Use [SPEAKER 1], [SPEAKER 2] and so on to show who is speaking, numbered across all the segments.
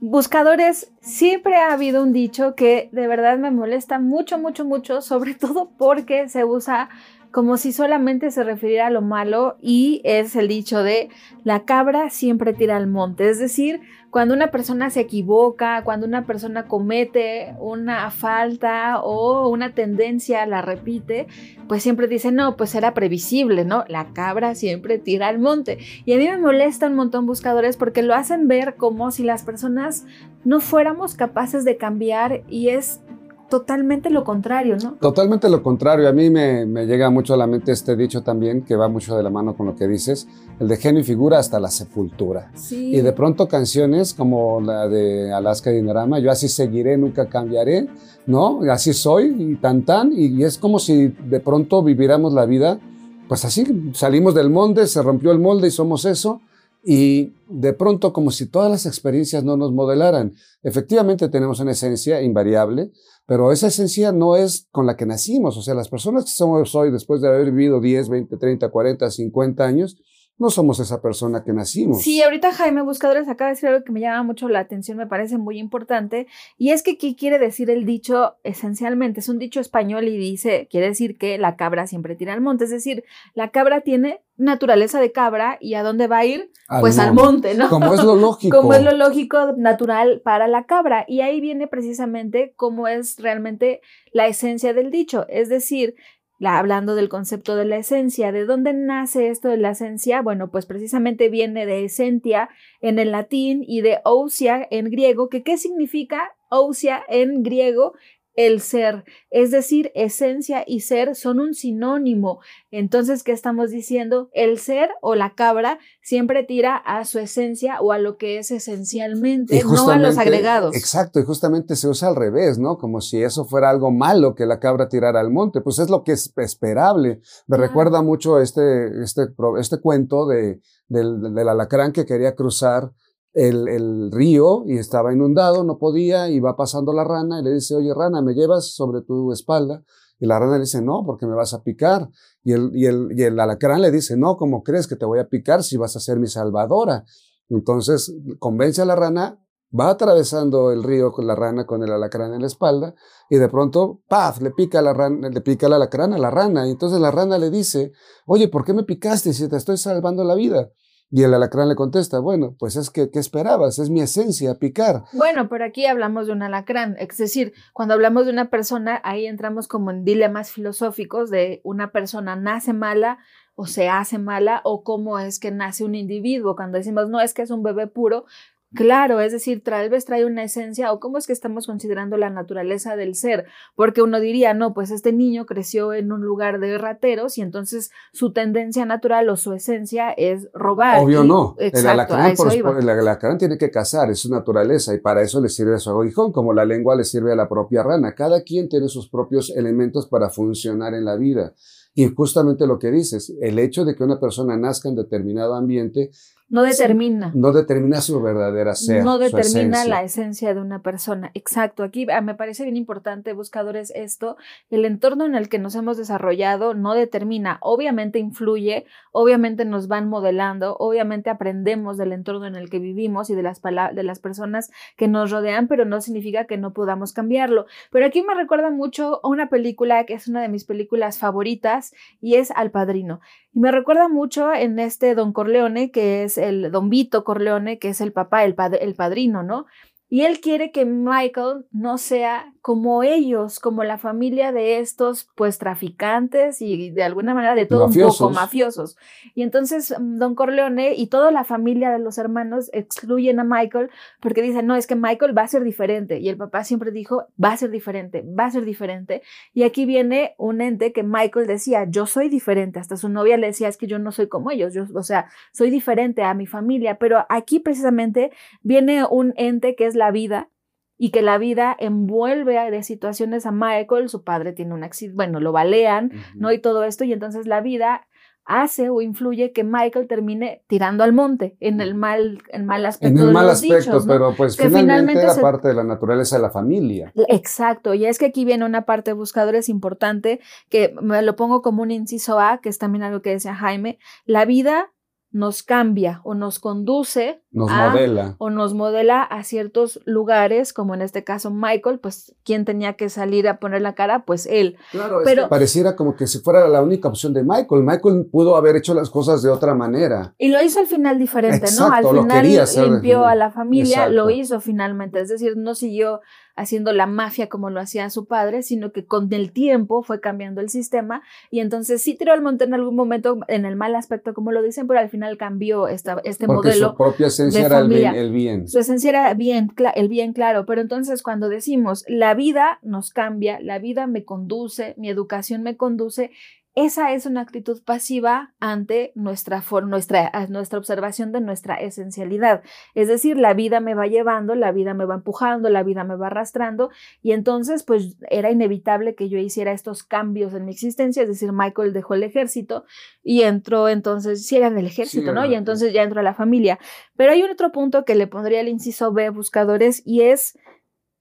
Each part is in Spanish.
[SPEAKER 1] Buscadores, siempre ha habido un dicho que de verdad me molesta mucho, mucho, mucho, sobre todo porque se usa como si solamente se refiriera a lo malo y es el dicho de la cabra siempre tira al monte, es decir, cuando una persona se equivoca, cuando una persona comete una falta o una tendencia la repite, pues siempre dice, no, pues era previsible, ¿no? La cabra siempre tira al monte. Y a mí me molesta un montón buscadores porque lo hacen ver como si las personas no fuéramos capaces de cambiar y es totalmente lo contrario, ¿no?
[SPEAKER 2] Totalmente lo contrario. A mí me, llega mucho a la mente este dicho también, que va mucho de la mano con lo que dices, el de genio y figura hasta la sepultura.
[SPEAKER 1] Sí.
[SPEAKER 2] Y de pronto canciones como la de Alaska Dinarama, yo así seguiré, nunca cambiaré, ¿no? Así soy y tan tan, y es como si de pronto viviéramos la vida, pues así, salimos del molde, se rompió el molde y somos eso, y de pronto como si todas las experiencias no nos modelaran. Efectivamente tenemos una esencia invariable, pero esa esencia no es con la que nacimos. O sea, las personas que somos hoy, después de haber vivido 10, 20, 30, 40, 50 años, no somos esa persona que nacimos.
[SPEAKER 1] Sí, ahorita Jaime Buscadores acaba de decir algo que me llama mucho la atención, me parece muy importante, y es que ¿qué quiere decir el dicho esencialmente? Es un dicho español y dice, quiere decir que la cabra siempre tira al monte, es decir, la cabra tiene naturaleza de cabra y a dónde va a ir? pues al monte, ¿no?
[SPEAKER 2] Como es lo lógico.
[SPEAKER 1] Como es lo lógico natural para la cabra. Y ahí viene precisamente cómo es realmente la esencia del dicho, es decir, hablando del concepto de la esencia. ¿De dónde nace esto de la esencia? Bueno, pues precisamente viene de esentia en el latín y de ousia en griego, que qué significa ousia en griego? El ser, es decir, esencia y ser son un sinónimo. Entonces, ¿qué estamos diciendo? El ser o la cabra siempre tira a su esencia o a lo que es esencialmente, no a los agregados.
[SPEAKER 2] Exacto, y justamente se usa al revés, ¿no? Como si eso fuera algo malo que la cabra tirara al monte, pues es lo que es esperable. Me recuerda mucho este, este, este cuento de, del, del alacrán que quería cruzar el, río y estaba inundado, no podía, y va pasando la rana y le dice, oye rana, ¿me llevas sobre tu espalda? Y la rana le dice, no, porque me vas a picar. Y el, y el, y el alacrán le dice, no, ¿cómo crees que te voy a picar si vas a ser mi salvadora? Entonces convence a la rana, va atravesando el río con la rana con el alacrán en la espalda y de pronto, ¡paf!, le pica, la rana, le pica el alacrán a la rana. Y entonces la rana le dice, oye, ¿por qué me picaste si te estoy salvando la vida? Y el alacrán le contesta, bueno, pues es que, ¿qué esperabas? Es mi esencia, picar.
[SPEAKER 1] Bueno, pero aquí hablamos de un alacrán, es decir, cuando hablamos de una persona, ahí entramos como en dilemas filosóficos de una persona nace mala o se hace mala o cómo es que nace un individuo. Cuando decimos, no, es que es un bebé puro, Claro, es decir, tal vez trae una esencia o cómo es que estamos considerando la naturaleza del ser, porque uno diría, no, pues este niño creció en un lugar de rateros y entonces su tendencia natural o su esencia es robar.
[SPEAKER 2] Obvio no, el, alacrán tiene que cazar, es su naturaleza y para eso le sirve su aguijón, como la lengua le sirve a la propia rana. Cada quien tiene sus propios elementos para funcionar en la vida. Y justamente lo que dices, el hecho de que una persona nazca en determinado ambiente
[SPEAKER 1] no determina.
[SPEAKER 2] No determina su verdadera ser.
[SPEAKER 1] No determina la esencia de una persona. Exacto. Aquí ah, me parece bien importante, buscadores, esto. El entorno en el que nos hemos desarrollado no determina. Obviamente influye, obviamente nos van modelando, obviamente aprendemos del entorno en el que vivimos y de las, de las personas que nos rodean, pero no significa que no podamos cambiarlo. Pero aquí me recuerda mucho a una película que es una de mis películas favoritas y es Al Padrino. Y me recuerda mucho en este Don Corleone, que es el Don Vito Corleone, que es el papá, el, el padrino, ¿no? Y él quiere que Michael no sea como ellos, como la familia de estos, pues traficantes y de alguna manera de todo un poco mafiosos. Y entonces mm, Don Corleone y toda la familia de los hermanos excluyen a Michael porque dicen, no, es que Michael va a ser diferente. Y el papá siempre dijo, va a ser diferente, va a ser diferente. Y aquí viene un ente que Michael decía, yo soy diferente. Hasta su novia le decía, es que yo no soy como ellos, yo, o sea, soy diferente a mi familia. Pero aquí precisamente viene un ente que es la vida y que la vida envuelve de situaciones a Michael, su padre tiene un accidente, bueno, lo balean, ¿no? Y todo esto, y entonces la vida hace o influye que Michael termine tirando al monte en el mal, en mal aspecto.
[SPEAKER 2] En el mal aspecto, pero pues finalmente, era parte de la naturaleza de la familia.
[SPEAKER 1] Exacto, y es que aquí viene una parte de buscadores importante que me lo pongo como un inciso A, que es también algo que decía Jaime, la vida nos cambia o nos conduce
[SPEAKER 2] nos modela
[SPEAKER 1] o nos modela a ciertos lugares, como en este caso Michael, pues quién tenía que salir a poner la cara, pues él.
[SPEAKER 2] Claro, pero pareciera como que si fuera la única opción de Michael. Michael pudo haber hecho las cosas de otra manera.
[SPEAKER 1] Y lo hizo al final diferente, ¿no? Al final limpió a la familia, lo hizo finalmente, es decir, no siguió haciendo la mafia como lo hacía su padre, sino que con el tiempo fue cambiando el sistema. Y entonces sí tiró al monte en algún momento en el mal aspecto, como lo dicen, pero al final cambió esta, este
[SPEAKER 2] Porque
[SPEAKER 1] modelo.
[SPEAKER 2] Su propia esencia era el bien, el bien,
[SPEAKER 1] Su esencia era bien, el bien, claro, pero entonces cuando decimos la vida nos cambia, la vida me conduce, mi educación me conduce, esa es una actitud pasiva ante nuestra, nuestra, nuestra observación de nuestra esencialidad. Es decir, la vida me va llevando, la vida me va empujando, la vida me va arrastrando y entonces pues era inevitable que yo hiciera estos cambios en mi existencia. Es decir, Michael dejó el ejército y entró entonces, si era en el ejército, ¿no? Y entonces ya entró a la familia. Pero hay un otro punto que le pondría el inciso B, buscadores, y es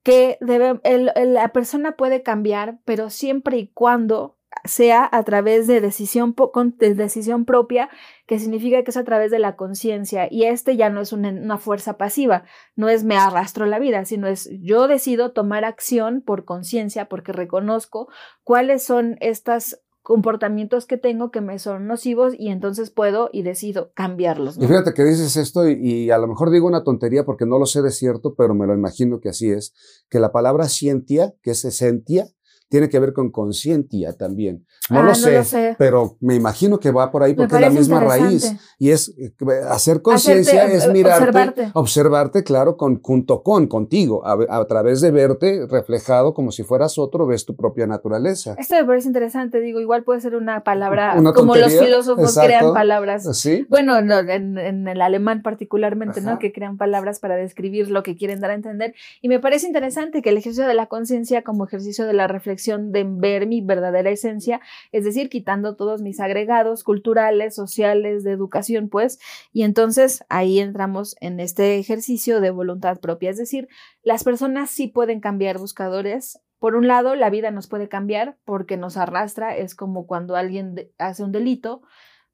[SPEAKER 1] que debe, la persona puede cambiar, pero siempre y cuando sea a través de decisión, de decisión propia, que significa que es a través de la conciencia. Y este ya no es una, fuerza pasiva, no es me arrastro la vida, sino es yo decido tomar acción por conciencia, porque reconozco cuáles son estos comportamientos que tengo que me son nocivos y entonces puedo y decido cambiarlos.
[SPEAKER 2] Y fíjate que dices esto y, y, a lo mejor digo una tontería porque no lo sé de cierto, pero me lo imagino que así es, que la palabra cientia, que es esentia, tiene que ver con conscientia también. No, lo, sé, pero me imagino que va por ahí porque es la misma raíz. Y es eh, hacer conciencia, es eh, mirarte, observarte. observarte, claro, con, junto con, contigo, a, través de verte reflejado como si fueras otro, ves tu propia naturaleza.
[SPEAKER 1] Esto me parece interesante, digo, igual puede ser una palabra, como los filósofos crean palabras.
[SPEAKER 2] ¿Sí?
[SPEAKER 1] Bueno, en, en, el alemán particularmente, ¿no? Que crean palabras para describir lo que quieren dar a entender. Y me parece interesante que el ejercicio de la conciencia como ejercicio de la reflexión de ver mi verdadera esencia, es decir, quitando todos mis agregados culturales, sociales, de educación, pues, y entonces ahí entramos en este ejercicio de voluntad propia, es decir, las personas sí pueden cambiar buscadores. Por un lado, la vida nos puede cambiar porque nos arrastra, es como cuando alguien hace un delito,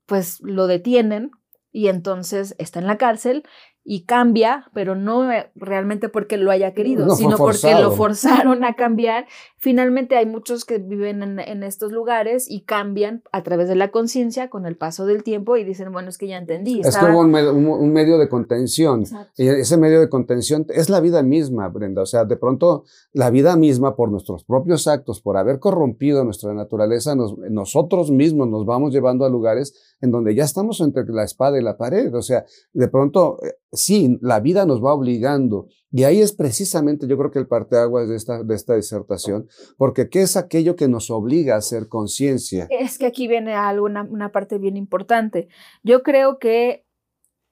[SPEAKER 1] pues lo detienen, y entonces está en la cárcel y cambia, pero no eh, realmente porque lo haya querido, sino porque lo forzaron a cambiar. Finalmente hay muchos que viven en, estos lugares y cambian a través de la conciencia con el paso del tiempo y dicen, bueno, es que ya entendí.
[SPEAKER 2] Es como un, medio de contención. Y ese medio de contención es la vida misma, Brenda. O sea, de pronto la vida misma, por nuestros propios actos, por haber corrompido nuestra naturaleza, nosotros mismos nos vamos llevando a lugares en donde ya estamos entre la espada y la pared. O sea, de pronto eh, sí, la vida nos va obligando. Y ahí es precisamente, yo creo que el parteaguas de esta, de esta disertación, porque ¿qué es aquello que nos obliga a hacer conciencia?
[SPEAKER 1] Es que aquí viene alguna una parte bien importante. Yo creo que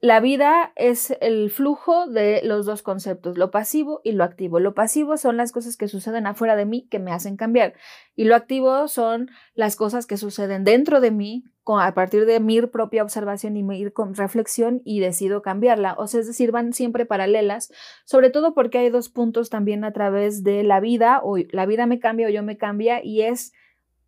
[SPEAKER 1] la vida es el flujo de los dos conceptos, lo pasivo y lo activo. Lo pasivo son las cosas que suceden afuera de mí que me hacen cambiar y lo activo son las cosas que suceden dentro de mí a partir de mi propia observación y mi reflexión y decido cambiarla. O sea, es decir, van siempre paralelas, sobre todo porque hay dos puntos también a través de la vida, o la vida me cambia o yo me cambia y es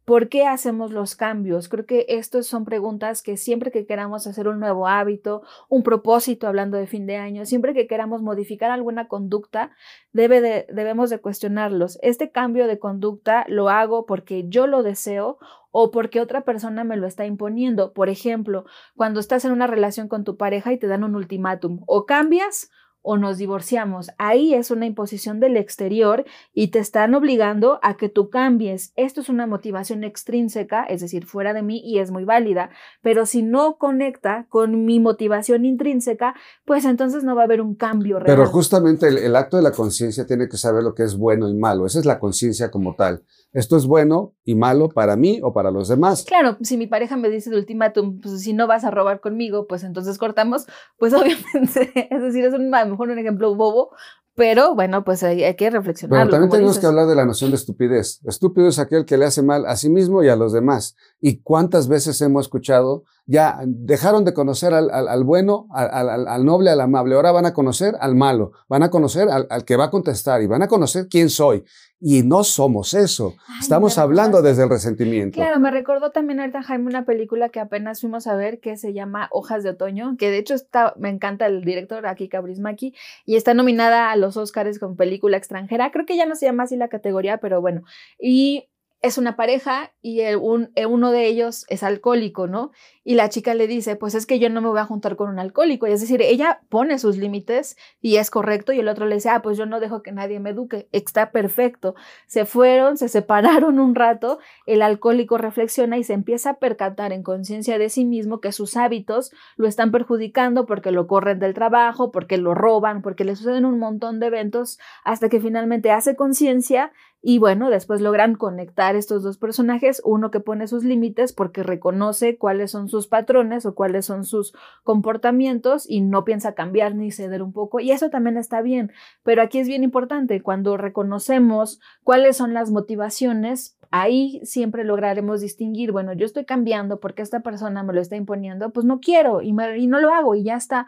[SPEAKER 1] ¿Por qué hacemos los cambios? Creo que estas son preguntas que siempre que queramos hacer un nuevo hábito, un propósito, hablando de fin de año, siempre que queramos modificar alguna conducta, debe de, debemos de cuestionarlos. ¿Este cambio de conducta lo hago porque yo lo deseo o porque otra persona me lo está imponiendo? Por ejemplo, cuando estás en una relación con tu pareja y te dan un ultimátum, o cambias o nos divorciamos. Ahí es una imposición del exterior y te están obligando a que tú cambies. Esto es una motivación extrínseca, es decir, fuera de mí y es muy válida, pero si no conecta con mi motivación intrínseca, pues entonces no va a haber un cambio real.
[SPEAKER 2] Pero justamente el, acto de la conciencia tiene que saber lo que es bueno y malo. Esa es la conciencia como tal esto es bueno y malo para mí o para los demás.
[SPEAKER 1] Claro, si mi pareja me dice de ultimátum, pues si no vas a robar conmigo, pues entonces cortamos, pues obviamente, es decir, es un, a lo mejor un ejemplo bobo, pero bueno, pues hay, que reflexionar.
[SPEAKER 2] Pero también tenemos que hablar de la noción de estupidez. Estúpido es aquel que le hace mal a sí mismo y a los demás. ¿Y cuántas veces hemos escuchado ya dejaron de conocer al, al, bueno, al, al, noble, al amable. Ahora van a conocer al malo, van a conocer al, que va a contestar y van a conocer quién soy. Y no somos eso. Estamos hablando desde el resentimiento.
[SPEAKER 1] Claro, me recordó también ahorita Jaime una película que apenas fuimos a ver que se llama Hojas de Otoño, que de hecho está, me encanta el director aquí Cabrismaki y está nominada a los Oscars con película extranjera. Creo que ya no se llama así la categoría, pero bueno. Y es una pareja y eh, uno de ellos es alcohólico, ¿no? Y la chica le dice, pues es que yo no me voy a juntar con un alcohólico. Y es decir, ella pone sus límites y es correcto y el otro le dice, ah, pues yo no dejo que nadie me eduque. Está perfecto. Se fueron, se separaron un rato, el alcohólico reflexiona y se empieza a percatar en conciencia de sí mismo que sus hábitos lo están perjudicando porque lo corren del trabajo, porque lo roban, porque le suceden un montón de eventos hasta que finalmente hace conciencia y bueno, después logran conectar estos dos personajes, uno que pone sus límites porque reconoce cuáles son sus patrones o cuáles son sus comportamientos y no piensa cambiar ni ceder un poco. Y eso también está bien, pero aquí es bien importante, cuando reconocemos cuáles son las motivaciones, ahí siempre lograremos distinguir, bueno, yo estoy cambiando porque esta persona me lo está imponiendo, pues no quiero y, no lo hago y ya está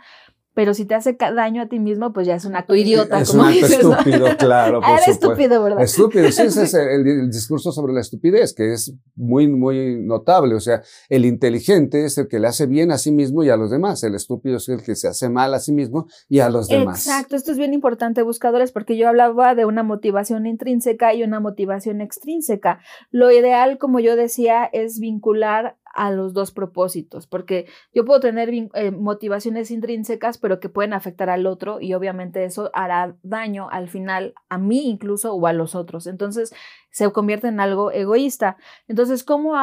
[SPEAKER 1] pero si te hace daño a ti mismo, pues ya es un acto idiota.
[SPEAKER 2] Es un acto estúpido, claro.
[SPEAKER 1] Por Era estúpido, ¿verdad?
[SPEAKER 2] Estúpido, sí, ese es el, discurso sobre la estupidez, que es muy, muy notable. O sea, el inteligente es el que le hace bien a sí mismo y a los demás. El estúpido es el que se hace mal a sí mismo y a los demás.
[SPEAKER 1] Exacto, esto es bien importante, buscadores, porque yo hablaba de una motivación intrínseca y una motivación extrínseca. Lo ideal, como yo decía, es vincular a los dos propósitos, porque yo puedo tener eh, motivaciones intrínsecas, pero que pueden afectar al otro y obviamente eso hará daño al final a mí incluso o a los otros. Entonces, se convierte en algo egoísta. Entonces, ¿cómo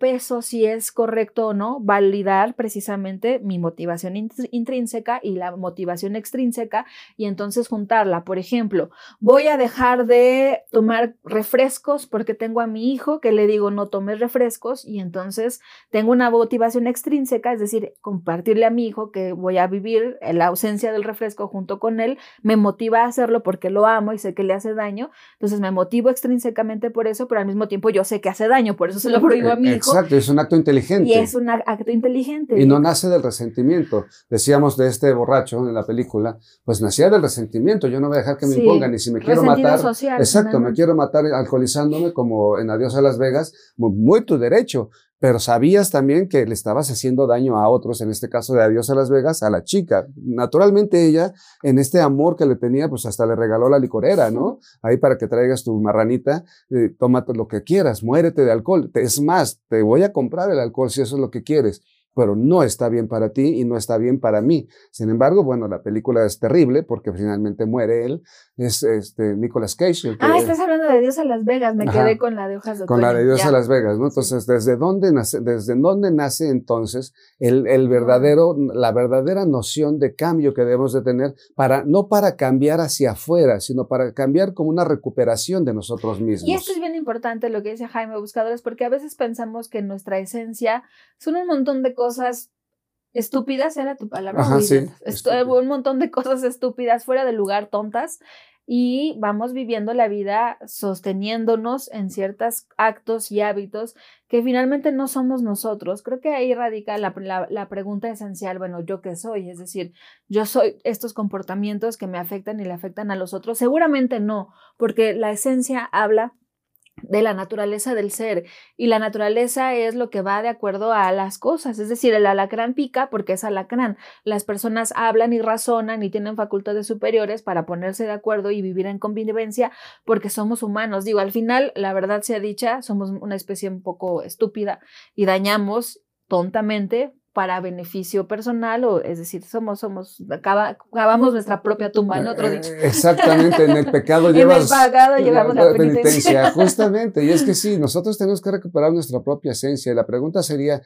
[SPEAKER 1] peso si es correcto o no validar precisamente mi motivación intrínseca y la motivación extrínseca y entonces juntarla? Por ejemplo, voy a dejar de tomar refrescos porque tengo a mi hijo que le digo no tomes refrescos y entonces tengo una motivación extrínseca, es decir, compartirle a mi hijo que voy a vivir en la ausencia del refresco junto con él, me motiva a hacerlo porque lo amo y sé que le hace daño, entonces me motivo extrínsecamente por eso, pero al mismo tiempo yo sé que hace daño, por eso se lo prohíbo a mi hijo.
[SPEAKER 2] Exacto, es un acto inteligente.
[SPEAKER 1] Y es un acto inteligente.
[SPEAKER 2] Y no nace del resentimiento. Decíamos de este borracho en la película, pues nacía del resentimiento. Yo no voy a dejar que me impongan. Y si me quiero matar.
[SPEAKER 1] Social,
[SPEAKER 2] exacto, me quiero matar alcoholizándome como en Adiós a Las Vegas, muy tu derecho pero sabías también que le estabas haciendo daño a otros, en este caso de Adiós a Las Vegas, a la chica. Naturalmente ella, en este amor que le tenía, pues hasta le regaló la licorera, ¿no? Ahí para que traigas tu marranita, eh, tómate lo que quieras, muérete de alcohol. Es más, te voy a comprar el alcohol si eso es lo que quieres pero no está bien para ti y no está bien para mí. Sin embargo, bueno, la película es terrible porque finalmente muere él, es este Nicolas Cage.
[SPEAKER 1] ah, estás hablando de Dios a Las Vegas, me quedé con la de Hojas de
[SPEAKER 2] Con la de Dios a Las Vegas, ¿no? Entonces, ¿desde dónde nace, desde dónde nace entonces el, el verdadero, la verdadera noción de cambio que debemos de tener para, no para cambiar hacia afuera, sino para cambiar como una recuperación de nosotros mismos?
[SPEAKER 1] Y esto es bien importante lo que dice Jaime Buscadores, porque a veces pensamos que nuestra esencia son un montón de cosas estúpidas, era tu palabra. un montón de cosas estúpidas, fuera de lugar, tontas, y vamos viviendo la vida sosteniéndonos en ciertos actos y hábitos que finalmente no somos nosotros. Creo que ahí radica la, la, pregunta esencial, bueno, ¿yo qué soy? Es decir, ¿yo soy estos comportamientos que me afectan y le afectan a los otros? Seguramente no, porque la esencia habla de la naturaleza del ser y la naturaleza es lo que va de acuerdo a las cosas, es decir, el alacrán pica porque es alacrán, las personas hablan y razonan y tienen facultades superiores para ponerse de acuerdo y vivir en convivencia porque somos humanos, digo, al final, la verdad sea dicha, somos una especie un poco estúpida y dañamos tontamente para beneficio personal o es decir somos somos acabamos nuestra propia tumba ¿no? otro
[SPEAKER 2] eh, exactamente en el pecado llevas
[SPEAKER 1] en el pecado llevamos la, penitencia
[SPEAKER 2] justamente y es que sí nosotros tenemos que recuperar nuestra propia esencia y la pregunta sería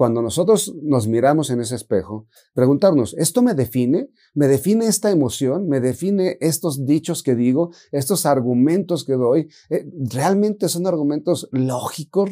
[SPEAKER 2] cuando nosotros nos miramos en ese espejo, preguntarnos, ¿esto me define? ¿Me define esta emoción? ¿Me define estos dichos que digo? ¿Estos argumentos que doy? Eh, ¿Realmente son argumentos lógicos?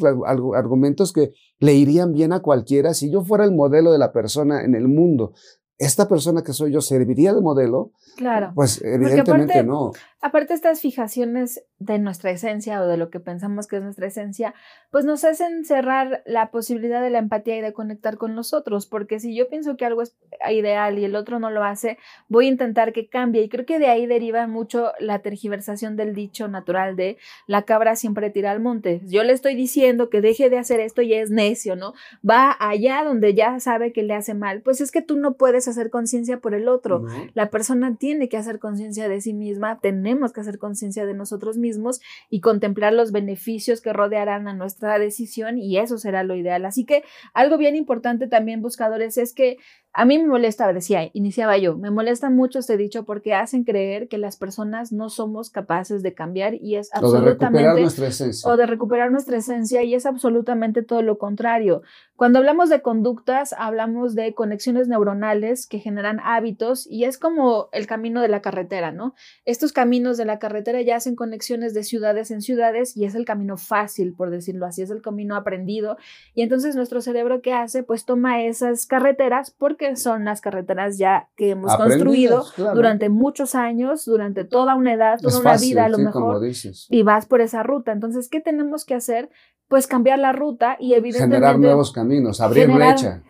[SPEAKER 2] ¿Argumentos que le irían bien a cualquiera? Si yo fuera el modelo de la persona en el mundo, ¿esta persona que soy yo serviría de modelo?
[SPEAKER 1] Claro.
[SPEAKER 2] Pues evidentemente no.
[SPEAKER 1] Aparte, estas fijaciones de nuestra esencia o de lo que pensamos que es nuestra esencia, pues nos hacen cerrar la posibilidad de la empatía y de conectar con nosotros, porque si yo pienso que algo es ideal y el otro no lo hace, voy a intentar que cambie. Y creo que de ahí deriva mucho la tergiversación del dicho natural de la cabra siempre tira al monte. Yo le estoy diciendo que deje de hacer esto y es necio, ¿no? Va allá donde ya sabe que le hace mal. Pues es que tú no puedes hacer conciencia por el otro. La persona tiene que hacer conciencia de sí misma, tenemos que hacer conciencia de nosotros mismos y contemplar los beneficios que rodearán a nuestra decisión y eso será lo ideal. Así que algo bien importante también, buscadores, es que a mí me molesta, decía, iniciaba yo, me molesta mucho este dicho porque hacen creer que las personas no somos capaces de cambiar y es absolutamente... O de recuperar
[SPEAKER 2] nuestra esencia.
[SPEAKER 1] O de recuperar nuestra esencia y es absolutamente todo lo contrario. Cuando hablamos de conductas, hablamos de conexiones neuronales que generan hábitos y es como el camino de la carretera, ¿no? Estos caminos de la carretera ya hacen conexiones de ciudades en ciudades y es el camino fácil, por decirlo así, es el camino aprendido. Y entonces nuestro cerebro, ¿qué hace? Pues toma esas carreteras porque que son las carreteras ya que hemos construido durante muchos años, durante toda una edad, toda una vida a lo mejor, y vas por esa ruta. Entonces, ¿qué tenemos que hacer? Pues cambiar la ruta y evidentemente...
[SPEAKER 2] Generar nuevos caminos, abrir brecha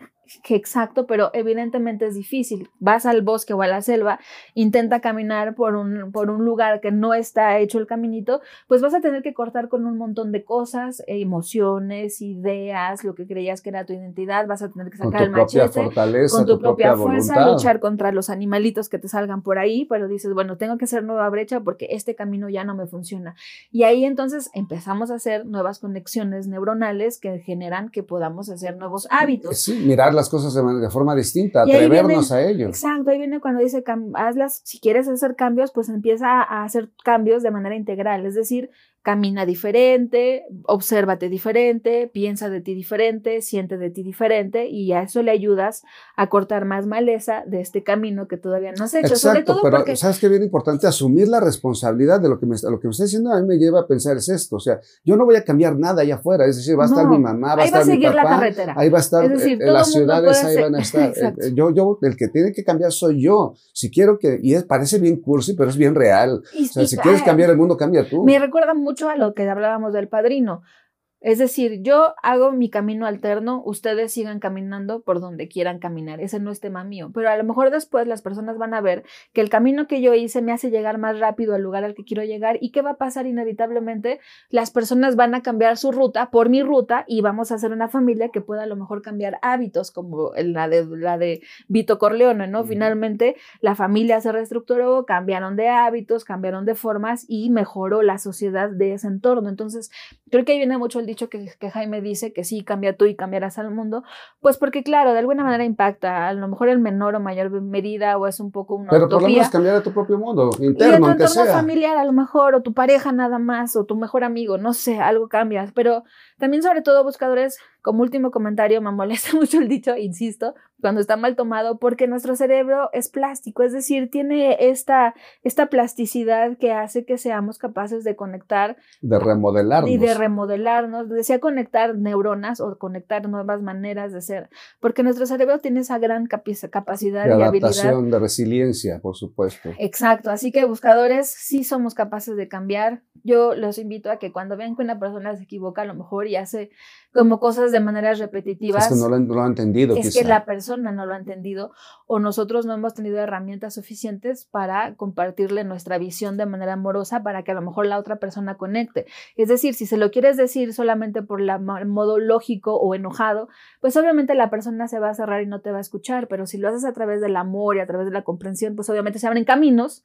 [SPEAKER 1] exacto, pero evidentemente es difícil. Vas al bosque o a la selva, intenta caminar por un, por un lugar que no está hecho el caminito, pues vas a tener que cortar con un montón de cosas, emociones, ideas, lo que creías que era tu identidad, vas a tener que sacar el machete con tu, propia, fuerza, luchar contra los animalitos que te salgan por ahí, pero dices, bueno, tengo que hacer nueva brecha porque este camino ya no me funciona. Y ahí entonces empezamos a hacer nuevas conexiones neuronales que generan que podamos hacer nuevos hábitos.
[SPEAKER 2] Sí, mirar las cosas de, forma distinta, atrevernos a ello.
[SPEAKER 1] Exacto, ahí viene cuando dice, hazlas, si quieres hacer cambios, pues empieza a hacer cambios de manera integral, es decir, camina diferente, obsérvate diferente, piensa de ti diferente, siente de ti diferente y a eso le ayudas a cortar más maleza de este camino que todavía no has hecho.
[SPEAKER 2] Exacto, pero sabes que es bien importante asumir la responsabilidad de lo que me, lo que me está diciendo a mí me lleva a pensar es esto, o sea, yo no voy a cambiar nada allá afuera, es decir, va a estar mi mamá, va a estar mi papá,
[SPEAKER 1] la carretera.
[SPEAKER 2] ahí va a estar, eh, las ciudades ahí van a estar. Eh, yo, yo, el que tiene que cambiar soy yo. Si quiero que, y es, parece bien cursi, pero es bien real. o sea, si quieres cambiar el mundo, cambia tú.
[SPEAKER 1] Me recuerda mucho a lo que hablábamos del padrino. Es decir, yo hago mi camino alterno, ustedes sigan caminando por donde quieran caminar, ese no es tema mío, pero a lo mejor después las personas van a ver que el camino que yo hice me hace llegar más rápido al lugar al que quiero llegar y qué va a pasar inevitablemente, las personas van a cambiar su ruta por mi ruta y vamos a hacer una familia que pueda a lo mejor cambiar hábitos como la de, la de Vito Corleone, ¿no? Finalmente la familia se reestructuró, cambiaron de hábitos, cambiaron de formas y mejoró la sociedad de ese entorno. Entonces, creo que ahí viene mucho el dicho que, Jaime dice que sí, cambia tú y cambiarás al mundo, pues porque claro, de alguna manera impacta, a lo mejor en menor o mayor medida o es un poco una
[SPEAKER 2] Pero por lo menos cambiar a tu propio mundo, interno,
[SPEAKER 1] y tu entorno familiar a lo mejor, o tu pareja nada más, o tu mejor amigo, no sé, algo cambias, pero también sobre todo buscadores como último comentario, me molesta mucho el dicho, insisto, cuando está mal tomado, porque nuestro cerebro es plástico, es decir, tiene esta, esta plasticidad que hace que seamos capaces de conectar.
[SPEAKER 2] De remodelarnos.
[SPEAKER 1] Y de remodelarnos. Decía conectar neuronas o conectar nuevas maneras de ser, porque nuestro cerebro tiene esa gran capacidad
[SPEAKER 2] de y adaptación, de resiliencia, por supuesto.
[SPEAKER 1] Exacto, así que buscadores sí somos capaces de cambiar. Yo los invito a que cuando vean que una persona se equivoca a lo mejor y hace como cosas de maneras repetitivas.
[SPEAKER 2] Es que no lo, ha entendido.
[SPEAKER 1] Es que la persona no lo ha entendido o nosotros no hemos tenido herramientas suficientes para compartirle nuestra visión de manera amorosa para que a lo mejor la otra persona conecte. Es decir, si se lo quieres decir solamente por el modo lógico o enojado, pues obviamente la persona se va a cerrar y no te va a escuchar, pero si lo haces a través del amor y a través de la comprensión, pues obviamente se abren caminos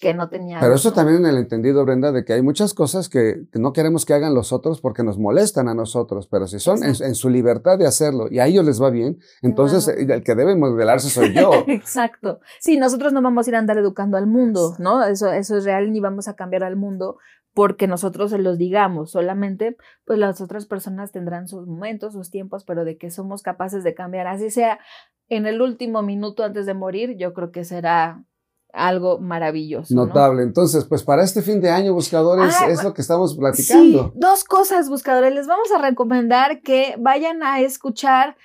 [SPEAKER 1] que no tenía.
[SPEAKER 2] Pero eso también en el entendido, Brenda, de que hay muchas cosas que, no queremos que hagan los otros porque nos molestan a nosotros, pero si son en, su libertad de hacerlo y a ellos les va bien, entonces el que debe modelarse soy yo.
[SPEAKER 1] Exacto. Sí, nosotros no vamos a ir a andar educando al mundo, ¿no? Eso, eso es real, ni vamos a cambiar al mundo porque nosotros se los digamos, solamente pues las otras personas tendrán sus momentos, sus tiempos, pero de que somos capaces de cambiar, así sea en el último minuto antes de morir, yo creo que será algo maravilloso.
[SPEAKER 2] Notable. Entonces, pues para este fin de año, buscadores, ah, es lo que estamos platicando.
[SPEAKER 1] Sí, dos cosas, buscadores. Les vamos a recomendar que vayan a escuchar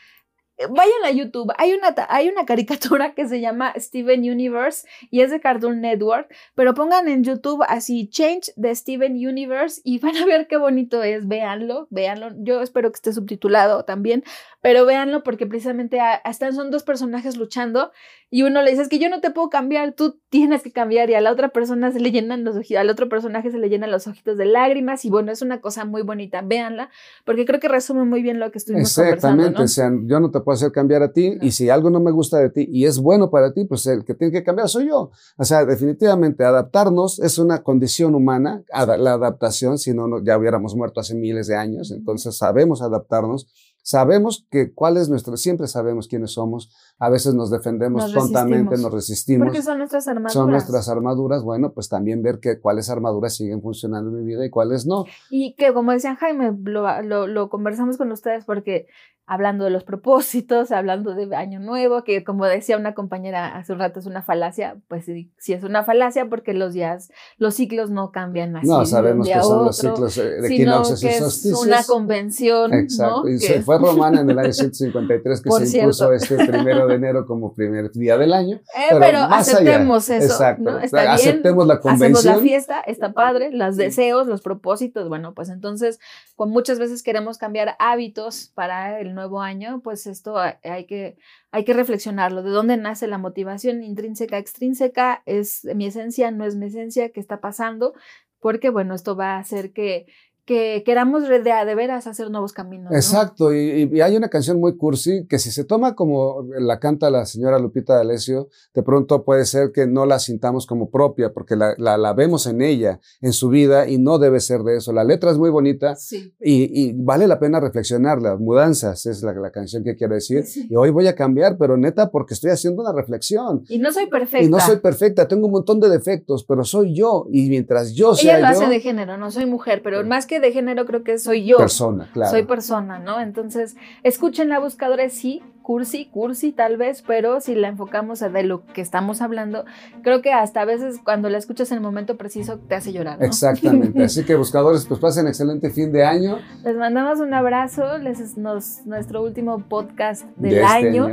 [SPEAKER 1] vayan a YouTube, hay una, hay una caricatura que se llama Steven Universe y es de Cartoon Network, pero pongan en YouTube así Change de Steven Universe y van a ver qué bonito es, véanlo, véanlo, yo espero que esté subtitulado también, pero véanlo porque precisamente están, son dos personajes luchando y uno le dice, es que yo no te puedo cambiar, tú tienes que cambiar y a la otra persona se le llenan los ojitos, al otro personaje se le llenan los ojitos de lágrimas y bueno, es una cosa muy bonita, véanla, porque creo que resume muy bien lo que estuvimos
[SPEAKER 2] Exactamente,
[SPEAKER 1] conversando.
[SPEAKER 2] Exactamente, yo no te puedo hacer cambiar a ti y si algo no me gusta de ti y es bueno para ti, pues el que tiene que cambiar soy yo. O sea, definitivamente adaptarnos es una condición humana, la adaptación, si no, ya hubiéramos muerto hace miles de años, entonces sabemos adaptarnos Sabemos que cuál es nuestro, siempre sabemos quiénes somos, a veces nos defendemos nos tontamente, nos resistimos.
[SPEAKER 1] Porque son nuestras armaduras.
[SPEAKER 2] Son nuestras armaduras, bueno, pues también ver que cuáles armaduras siguen funcionando en mi vida y cuáles no.
[SPEAKER 1] Y que como decían Jaime, lo, lo, lo conversamos con ustedes porque hablando de los propósitos, hablando de año nuevo, que como decía una compañera hace un rato es una falacia, pues sí, sí es una falacia porque los días, los ciclos no cambian así.
[SPEAKER 2] No, sabemos que son los ciclos eh, de equinoccios
[SPEAKER 1] y solsticios. Es una convención.
[SPEAKER 2] Exacto,
[SPEAKER 1] y
[SPEAKER 2] se fue romana en el año 153 que se impuso este primero de enero como primer día del año.
[SPEAKER 1] Eh, pero, aceptemos eso.
[SPEAKER 2] Exacto,
[SPEAKER 1] ¿no?
[SPEAKER 2] Está aceptemos la convención.
[SPEAKER 1] Hacemos la fiesta, está padre, los deseos, los propósitos, bueno, pues entonces, con muchas veces queremos cambiar hábitos para el nuevo año, pues esto hay que, hay que reflexionarlo. ¿De dónde nace la motivación intrínseca, extrínseca? ¿Es mi esencia? ¿No es mi esencia? ¿Qué está pasando? Porque, bueno, esto va a hacer que, que queramos de, de, veras hacer nuevos caminos.
[SPEAKER 2] Exacto, y, hay una canción muy cursi que si se toma como la canta la señora Lupita D'Alessio, de pronto puede ser que no la sintamos como propia, porque la, la, vemos en ella, en su vida, y no debe ser de eso. La letra es muy bonita y, y, vale la pena reflexionarla. Mudanzas es la, la canción que quiero decir. Y hoy voy a cambiar, pero neta, porque estoy haciendo una reflexión.
[SPEAKER 1] Y no soy perfecta.
[SPEAKER 2] Y no soy perfecta, tengo un montón de defectos, pero soy yo, y mientras yo sea
[SPEAKER 1] ella lo
[SPEAKER 2] hace
[SPEAKER 1] de género, no soy mujer, pero más que de género creo que soy yo.
[SPEAKER 2] Persona, claro.
[SPEAKER 1] Soy persona, ¿no? Entonces, escuchen la buscadora, sí, cursi, cursi tal vez, pero si la enfocamos a de lo que estamos hablando, creo que hasta a veces cuando la escuchas en el momento preciso te hace llorar. ¿no?
[SPEAKER 2] Exactamente. Así que buscadores, pues pasen excelente fin de año.
[SPEAKER 1] Les mandamos un abrazo, les nos, nuestro último podcast del este año.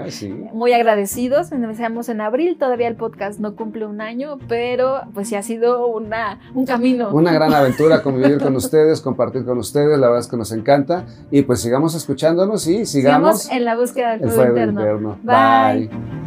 [SPEAKER 1] Muy agradecidos. Empezamos en abril, todavía el podcast no cumple un año, pero pues sí ha sido una, un camino.
[SPEAKER 2] Una gran aventura convivir con ustedes, compartir con ustedes, la verdad es que nos encanta. Y pues sigamos escuchándonos y sigamos,
[SPEAKER 1] en la búsqueda del
[SPEAKER 2] fuego interno.
[SPEAKER 1] Bye.